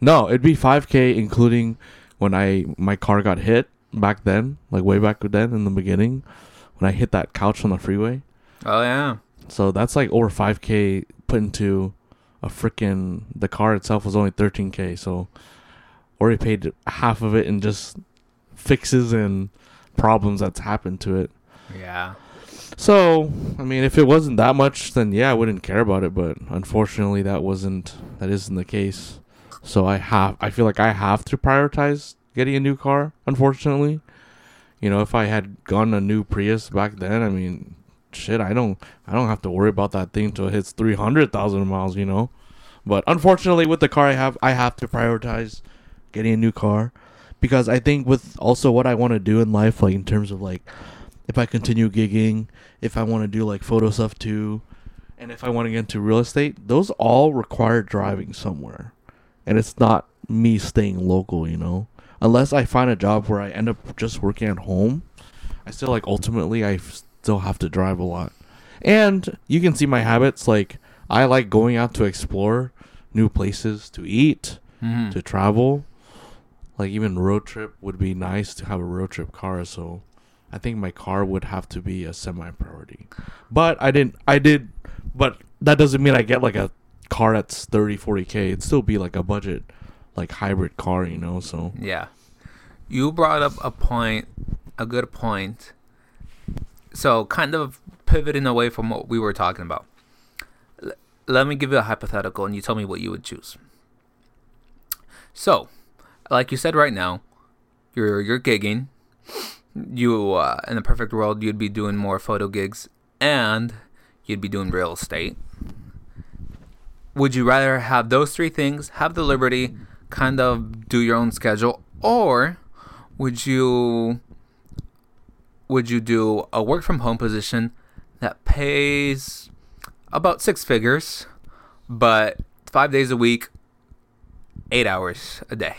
[SPEAKER 2] No, it'd be five k, including when I my car got hit back then, like way back then in the beginning, when I hit that couch on the freeway.
[SPEAKER 1] Oh yeah.
[SPEAKER 2] So that's like over five k put into a freaking the car itself was only 13k. So already paid half of it in just fixes and problems that's happened to it.
[SPEAKER 1] Yeah.
[SPEAKER 2] So, I mean, if it wasn't that much, then yeah, I wouldn't care about it. But unfortunately, that wasn't that isn't the case. So I have I feel like I have to prioritize getting a new car. Unfortunately, you know, if I had gotten a new Prius back then, I mean, shit, I don't I don't have to worry about that thing till it hits three hundred thousand miles. You know, but unfortunately, with the car I have, I have to prioritize getting a new car because I think with also what I want to do in life, like in terms of like if I continue gigging, if I want to do like photo stuff too, and if I want to get into real estate, those all require driving somewhere. And it's not me staying local, you know? Unless I find a job where I end up just working at home, I still like ultimately I still have to drive a lot. And you can see my habits like I like going out to explore new places to eat,
[SPEAKER 1] Mhm.
[SPEAKER 2] to travel. Like even road trip would be nice to have a road trip car. So I think my car would have to be a semi priority. But I didn't. I did. But that doesn't mean I get like a car that's 30, 40 k. It'd still be like a budget, like hybrid car. You know. So
[SPEAKER 1] Yeah. You brought up a point, a good point. So, kind of pivoting away from what we were talking about. L- let me give you a hypothetical and you tell me what you would choose. So, like you said right now, you're you're gigging. You uh, in a perfect world, you'd be doing more photo gigs and you'd be doing real estate. Would you rather have those three things, have the liberty, kind of do your own schedule, or would you would you do a work from home position that pays about six figures, but five days a week, eight hours a day?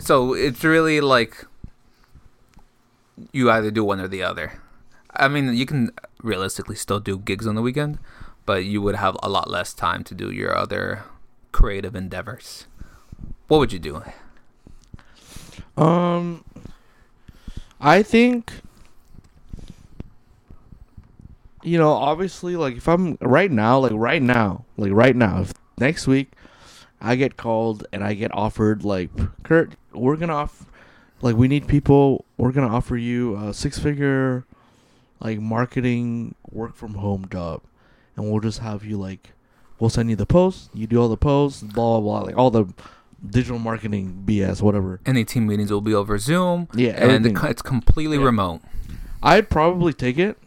[SPEAKER 1] So it's really like you either do one or the other. I mean, you can realistically still do gigs on the weekend, but you would have a lot less time to do your other creative endeavors. What would you do?
[SPEAKER 2] um, I think. You know, obviously, like if I'm right now, like right now, like right now, if next week I get called and I get offered like Kurt, we're gonna off like we need people. We're gonna offer you a six figure like marketing work from home job, and we'll just have you like we'll send you the posts. You do all the posts, blah blah blah, like all the digital marketing BS, whatever.
[SPEAKER 1] Any team meetings will be over Zoom,
[SPEAKER 2] Yeah,
[SPEAKER 1] and it- it's completely
[SPEAKER 2] Yeah.
[SPEAKER 1] remote.
[SPEAKER 2] I'd probably take it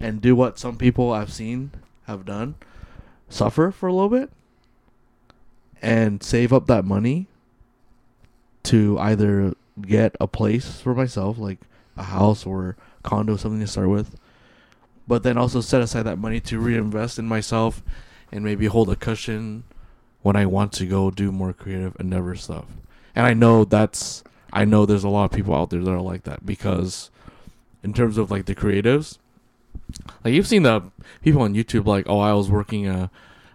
[SPEAKER 2] and do what some people I've seen have done, suffer for a little bit, and save up that money to either get a place for myself, like a house or condo, something to start with, but then also set aside that money to reinvest in myself and maybe hold a cushion when I want to go do more creative endeavor stuff. And I know that's I know there's a lot of people out there that are like that because in terms of like the creatives, like you've seen the people on YouTube like, oh, I was working a,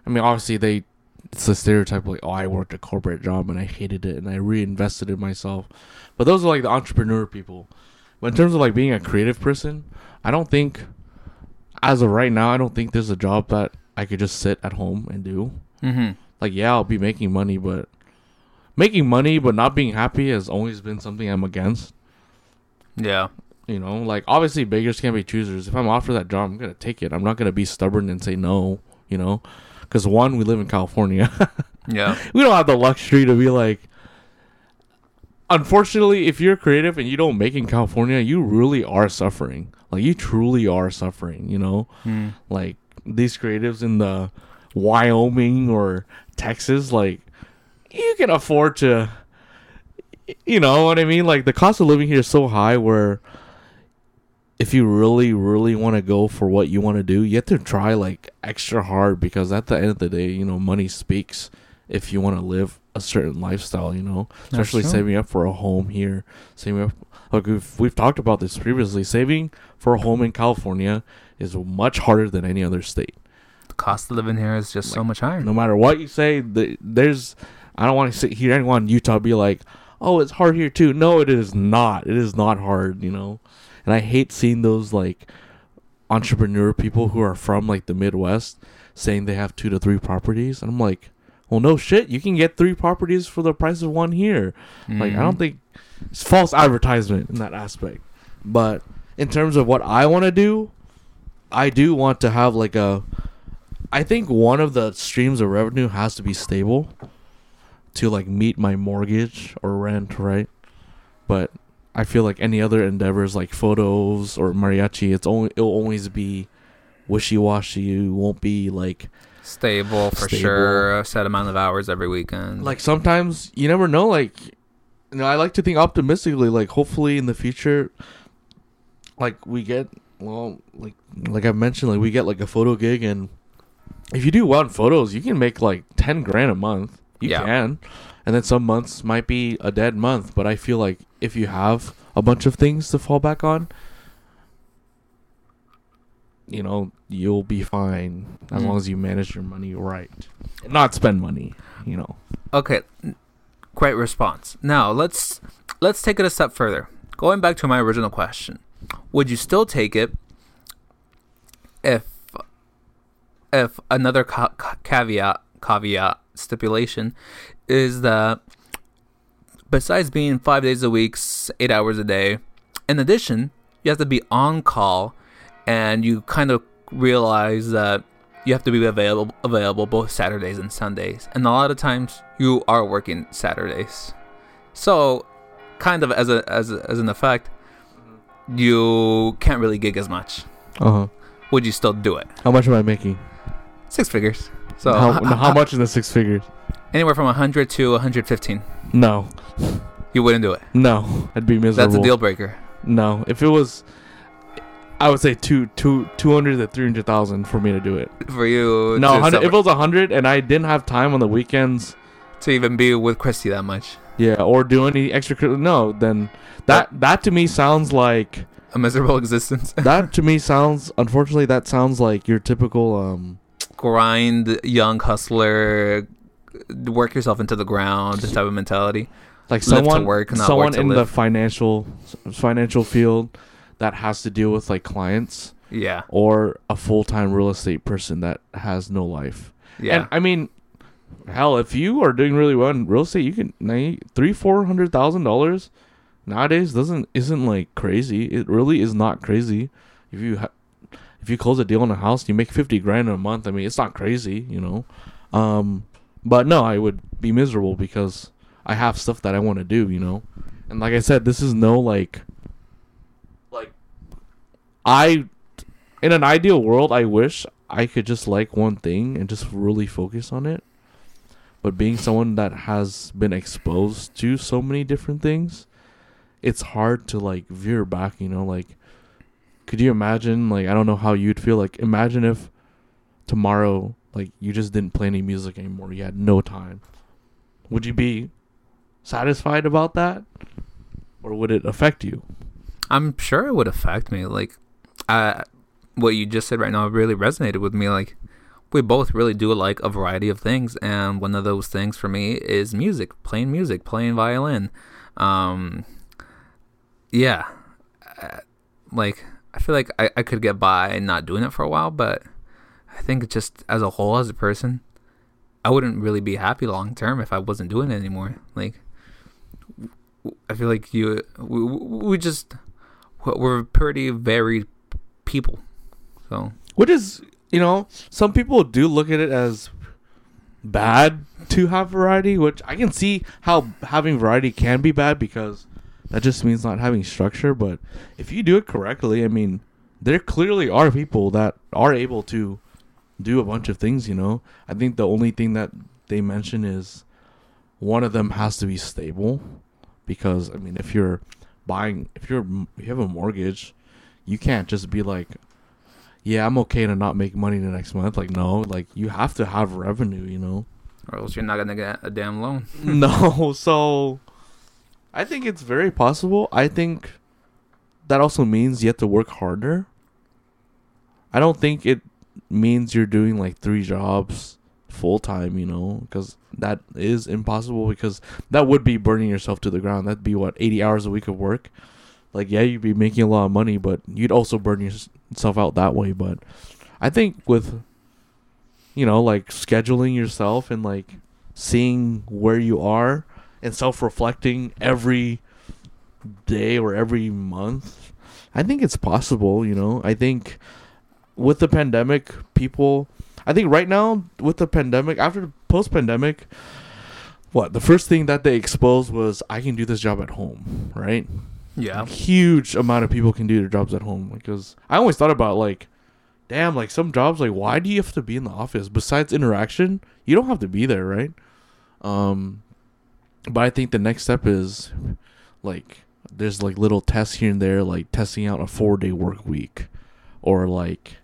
[SPEAKER 2] I mean, obviously they, it's a stereotype like, oh, I worked a corporate job and I hated it and I reinvested in myself, but those are like the entrepreneur people. But in terms of like being a creative person, I don't think, as of right now, I don't think there's a job that I could just sit at home and do.
[SPEAKER 1] Mm-hmm.
[SPEAKER 2] Like, yeah, I'll be making money, but making money but not being happy has always been something I'm against.
[SPEAKER 1] Yeah.
[SPEAKER 2] You know, like obviously beggars can't be choosers. If I'm offered that job, I'm gonna take it. I'm not gonna be stubborn and say no. You know, because one, we live in California. (laughs)
[SPEAKER 1] Yeah.
[SPEAKER 2] we don't have the luxury to be like. Unfortunately, if you're creative and you don't make in California, you really are suffering. Like you truly are suffering. You know,
[SPEAKER 1] Mm.
[SPEAKER 2] like these creatives in the Wyoming or Texas, like you can afford to you know what I mean? Like the cost of living here is so high where if you really, really want to go for what you want to do, you have to try like extra hard because at the end of the day, you know, money speaks if you want to live a certain lifestyle, you know, especially saving up for a home here, saving up. Like we've we've talked about this previously. Saving for a home in California is much harder than any other state.
[SPEAKER 1] The cost of living here is just so much higher.
[SPEAKER 2] No matter what you say, the, there's. I don't want to sit here anyone in Utah be like, "Oh, it's hard here too." No, it is not. It is not hard, you know. And I hate seeing those like entrepreneur people who are from like the Midwest saying they have two to three properties, and I'm like, well, no shit, you can get three properties for the price of one here. Like I don't mm-hmm. think it's false advertisement in that aspect. But in terms of what I want to do, I do want to have like a I think one of the streams of revenue has to be stable to like meet my mortgage or rent, right? But I feel like any other endeavors like photos or mariachi, it's only it'll always be wishy washy. It won't be like
[SPEAKER 1] stable for
[SPEAKER 2] Stable.
[SPEAKER 1] sure. A set amount of hours every weekend.
[SPEAKER 2] like sometimes you never know like you know i like to think optimistically like hopefully in the future like we get well like like i mentioned like we get like a photo gig and if you do well in photos you can make like 10 grand a month you
[SPEAKER 1] Yeah.
[SPEAKER 2] can and then some months might be a dead month but i feel like if you have a bunch of things to fall back on you know you'll be fine as
[SPEAKER 1] Mm.
[SPEAKER 2] long as you manage your money right not spend money you know
[SPEAKER 1] Okay, great response. Now let's let's take it a step further. Going back to my original question, would you still take it if if another ca- ca- caveat caveat stipulation is that besides being five days a week, eight hours a day, in addition, you have to be on call, and you kind of realize that you have to be available available both Saturdays and Sundays, and a lot of times you are working Saturdays. So, kind of as a as a, as an effect, you can't really gig as much.
[SPEAKER 2] uh-huh
[SPEAKER 1] Would you still do it?
[SPEAKER 2] How much am I making?
[SPEAKER 1] Six figures. So
[SPEAKER 2] how, how much is the six figures?
[SPEAKER 1] Anywhere from 100 to 115.
[SPEAKER 2] No,
[SPEAKER 1] You wouldn't do it.
[SPEAKER 2] no, I'd be miserable.
[SPEAKER 1] That's a deal breaker.
[SPEAKER 2] No, if it was, I would say two, two, two hundred to three hundred thousand for me to do it.
[SPEAKER 1] For you
[SPEAKER 2] No, if it was a hundred and I didn't have time on the weekends,
[SPEAKER 1] to even be with Christy that much.
[SPEAKER 2] yeah, or do any extra, no, then that that to me sounds like
[SPEAKER 1] A miserable (laughs) existence.
[SPEAKER 2] that to me sounds. Unfortunately, that sounds like your typical um.
[SPEAKER 1] Grind, young hustler, work yourself into the ground this type of mentality.
[SPEAKER 2] like
[SPEAKER 1] Live to
[SPEAKER 2] someone
[SPEAKER 1] work, not
[SPEAKER 2] someone in the financial financial field that has to deal with like clients
[SPEAKER 1] Yeah.
[SPEAKER 2] or a full-time real estate person that has no life.
[SPEAKER 1] Yeah.
[SPEAKER 2] And I mean, hell, if you are doing really well in real estate, you can three, four hundred thousand dollars nowadays doesn't isn't like crazy. It really is not crazy. If you ha- if you close a deal on a house, you make fifty grand in a month. I mean, it's not crazy, you know. Um, but no, I would be miserable because I have stuff that I want to do, you know. And like I said, this is no like like I in an ideal world, I wish I could just like one thing and just really focus on it. But being someone that has been exposed to so many different things, it's hard to like veer back, you know, like could you imagine like I don't know how you'd feel like imagine if tomorrow like you just didn't play any music anymore, you had no time. Would you be satisfied about that? Or would it affect you?
[SPEAKER 1] I'm sure it would affect me. Like, uh, what you just said right now really resonated with me. Like, we both really do like a variety of things, and one of those things for me is music, playing music, playing violin. Um, yeah, uh, like I feel like I, I could get by not doing it for a while, but I think just as a whole, as a person, I wouldn't really be happy long term if I wasn't doing it anymore. Like, I feel like you, we, we just we're pretty varied people. So
[SPEAKER 2] Which is, you know, some people do look at it as bad to have variety, which I can see how having variety can be bad because that just means not having structure. But if you do it correctly, I mean, there clearly are people that are able to do a bunch of things, you know. I think the only thing that they mention is one of them has to be stable because, I mean, if you're buying, if you're, if you have a mortgage, you can't just be like, yeah, I'm okay to not make money the next month. Like, no, like you have to have revenue, you know.
[SPEAKER 1] or else you're not gonna get a damn loan. (laughs)
[SPEAKER 2] no, so I think it's very possible. I think that also means you have to work harder. I don't think it means you're doing like three jobs full time, you know, because that is impossible because that would be burning yourself to the ground. That'd be what 80 hours a week of work. Like yeah, you'd be making a lot of money, but you'd also burn yourself out that way. But I think with you know like scheduling yourself and like seeing where you are and self-reflecting every day or every month, I think it's possible. You know, I think with the pandemic, people. I think right now with the pandemic, after post pandemic, what the first thing that they exposed was I can do this job at home, right?
[SPEAKER 1] Yeah.
[SPEAKER 2] huge amount of people can do their jobs at home because I always thought about like damn like some jobs like why do you have to be in the office besides interaction you don't have to be there right um but I think the next step is like there's like little tests here and there like testing out a 4 day work week or like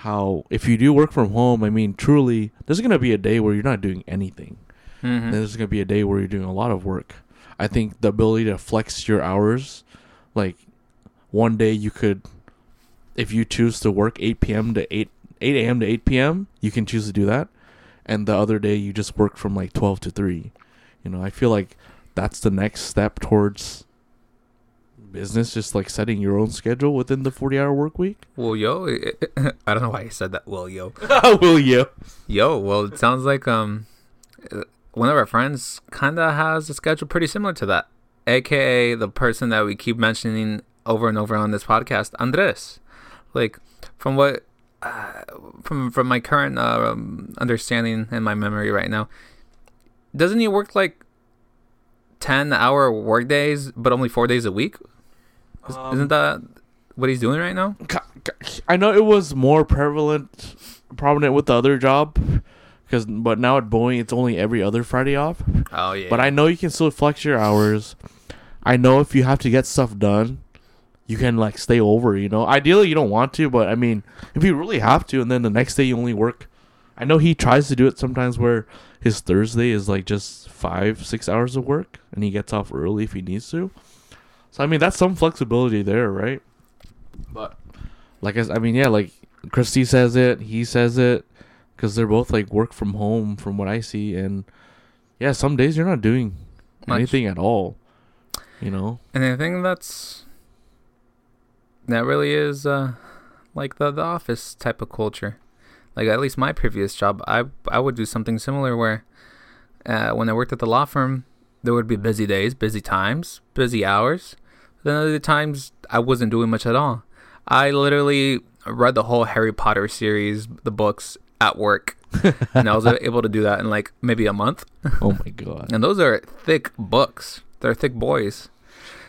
[SPEAKER 2] how if you do work from home I mean truly there's going to be a day where you're not doing anything
[SPEAKER 1] Mm-hmm.
[SPEAKER 2] and there's gonna be a day where you're doing a lot of work. I think the ability to flex your hours, like one day you could, if you choose to work 8 p.m. to 8 8 a.m. to 8 p.m., you can choose to do that, and the other day you just work from like 12 to 3. You know, I feel like that's the next step towards business, just like setting your own schedule within the 40 hour work week.
[SPEAKER 1] Well, yo, (laughs) I don't know why you said that. Well, yo, (laughs)
[SPEAKER 2] Will you?
[SPEAKER 1] yo. Well, it sounds like um, one of our friends kind of has a schedule pretty similar to that, aka the person that we keep mentioning over and over on this podcast, Andres. Like, from what, uh, from from my current uh, um, understanding and my memory right now, doesn't he work like ten hour work days, but only four days a week? Is-
[SPEAKER 2] Um,
[SPEAKER 1] Isn't that what he's doing right now?
[SPEAKER 2] I know it was more prevalent, prominent with the other job, because but now at Boeing it's only every other Friday off.
[SPEAKER 1] Oh yeah.
[SPEAKER 2] But I know you can still flex your hours. I know if you have to get stuff done, you can like stay over. You know, ideally you don't want to, but I mean, if you really have to, and then the next day you only work. I know he tries to do it sometimes where his Thursday is like just five, six hours of work, and he gets off early if he needs to. So I mean, that's some flexibility there, right? But like i mean, yeah, like Christy says it, he says it, because they're both like work from home, from what I see, and yeah, some days you're not doing
[SPEAKER 1] Much.
[SPEAKER 2] anything at all. You know,
[SPEAKER 1] And I think that's that really is uh, like the the office type of culture. Like at least my previous job, I I would do something similar where uh, when I worked at the law firm, there would be busy days, busy times, busy hours. Then other times I wasn't doing much at all. I literally read the whole Harry Potter series, the books at work, (laughs) and I was able to do that in like maybe a month.
[SPEAKER 2] oh my god,
[SPEAKER 1] And those are thick books. They're thick boys.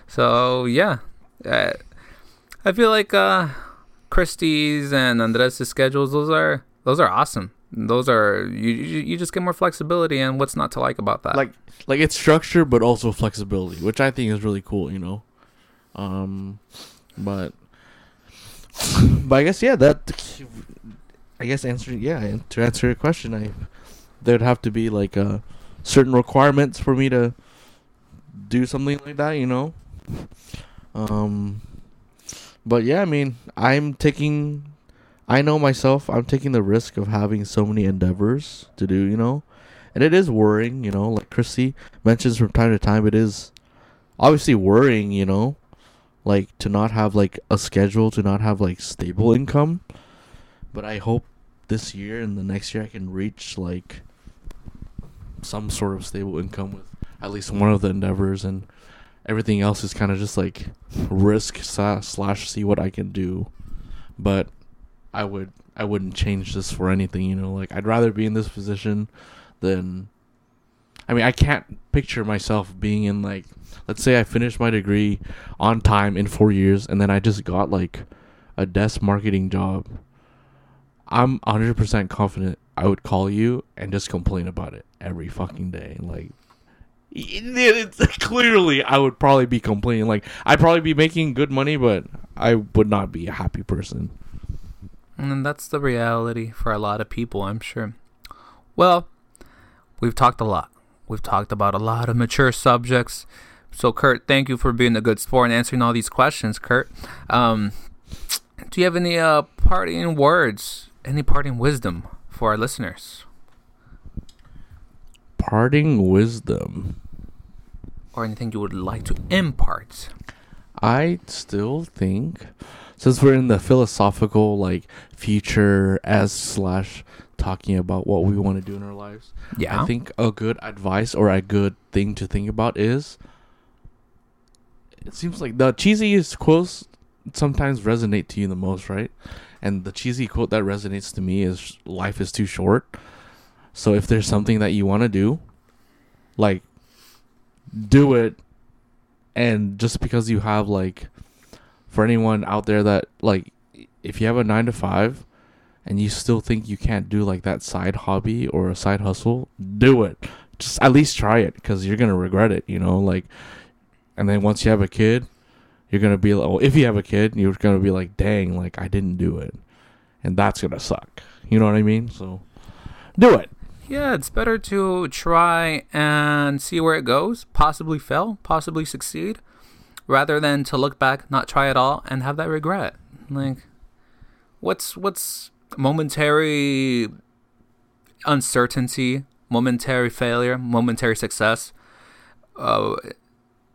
[SPEAKER 1] So yeah, uh, I feel like uh, Christie's and Andres' schedules. Those are those are awesome. Those are you. You just get more flexibility, and what's not to like about that?
[SPEAKER 2] like like it's structure but also flexibility, which I think is really cool. You know, um, but (laughs) but I guess yeah, that I guess answer yeah to answer your question, I there'd have to be like uh certain requirements for me to do something like that. You know, um, but yeah, I mean, I'm taking. I know myself. I'm taking the risk of having so many endeavors to do. You know, and it is worrying, you know, like Chrissy mentions from time to time, it is obviously worrying, you know, like to not have like a schedule, to not have like stable income. But I hope this year and the next year I can reach like some sort of stable income with at least one of the endeavors and everything else is kind of just like risk slash see what I can do. But I would I wouldn't change this for anything, you know, like I'd rather be in this position than I mean, I can't picture myself being in like let's say I finished my degree on time in 4 years and then I just got like a desk marketing job. I'm 100% confident I would call you and just complain about it every fucking day. Like it's (laughs) clearly I would probably be complaining like I'd probably be making good money but I would not be a happy person.
[SPEAKER 1] And that's the reality for a lot of people, I'm sure. Well, we've talked a lot. We've talked about a lot of mature subjects. So, Kurt, thank you for being a good sport and answering all these questions, Kurt. Um, do you have any uh, parting words, any parting wisdom for our listeners,
[SPEAKER 2] Parting wisdom.
[SPEAKER 1] or anything you would like to impart?
[SPEAKER 2] I still think since we're in the philosophical like future as slash talking about what we want to do in our lives,
[SPEAKER 1] Yeah.
[SPEAKER 2] I think a good advice or a good thing to think about is it seems like the cheesiest quotes sometimes resonate to you the most, right? And the cheesy quote that resonates to me is life is too short. So if there's something that you want to do, like do it and just because you have like for anyone out there that like if you have a 9 to 5 and you still think you can't do like that side hobby or a side hustle, do it. Just at least try it because you're gonna regret it, you know. Like, and then once you have a kid, you're gonna be like, well, if you have a kid, you're gonna be like, dang, like I didn't do it, and that's gonna suck. You know what I mean? So, do it.
[SPEAKER 1] Yeah, it's better to try and see where it goes, possibly fail, possibly succeed, rather than to look back, not try at all, and have that regret. Like, what's what's momentary uncertainty, momentary failure, momentary success? Uh,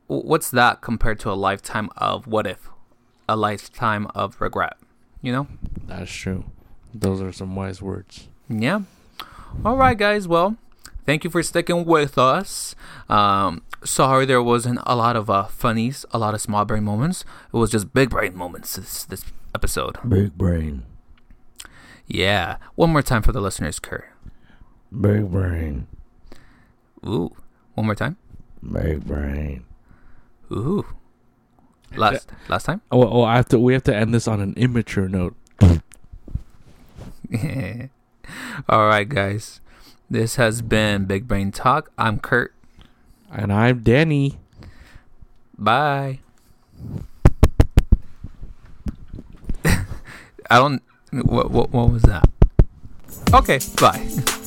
[SPEAKER 1] what's that compared to a lifetime of what if, a lifetime of regret? You know?
[SPEAKER 2] That's true. Those are some wise words.
[SPEAKER 1] Yeah. All right, guys. Well, thank you for sticking with us. Um, sorry there wasn't a lot of uh, funnies, a lot of small brain moments. It was just big brain moments this this episode.
[SPEAKER 2] Big brain.
[SPEAKER 1] Yeah. One more time for the listeners, Kurt.
[SPEAKER 2] Big brain.
[SPEAKER 1] Ooh. One more time.
[SPEAKER 2] Big brain.
[SPEAKER 1] Ooh. Last last time.
[SPEAKER 2] Oh, oh, I have to. We have to end this on an immature note. (laughs)
[SPEAKER 1] All right, guys. This has been Big Brain Talk. I'm Kurt.
[SPEAKER 2] And I'm Danny.
[SPEAKER 1] Bye. (laughs) I don't. What, what, what was that? Okay, bye.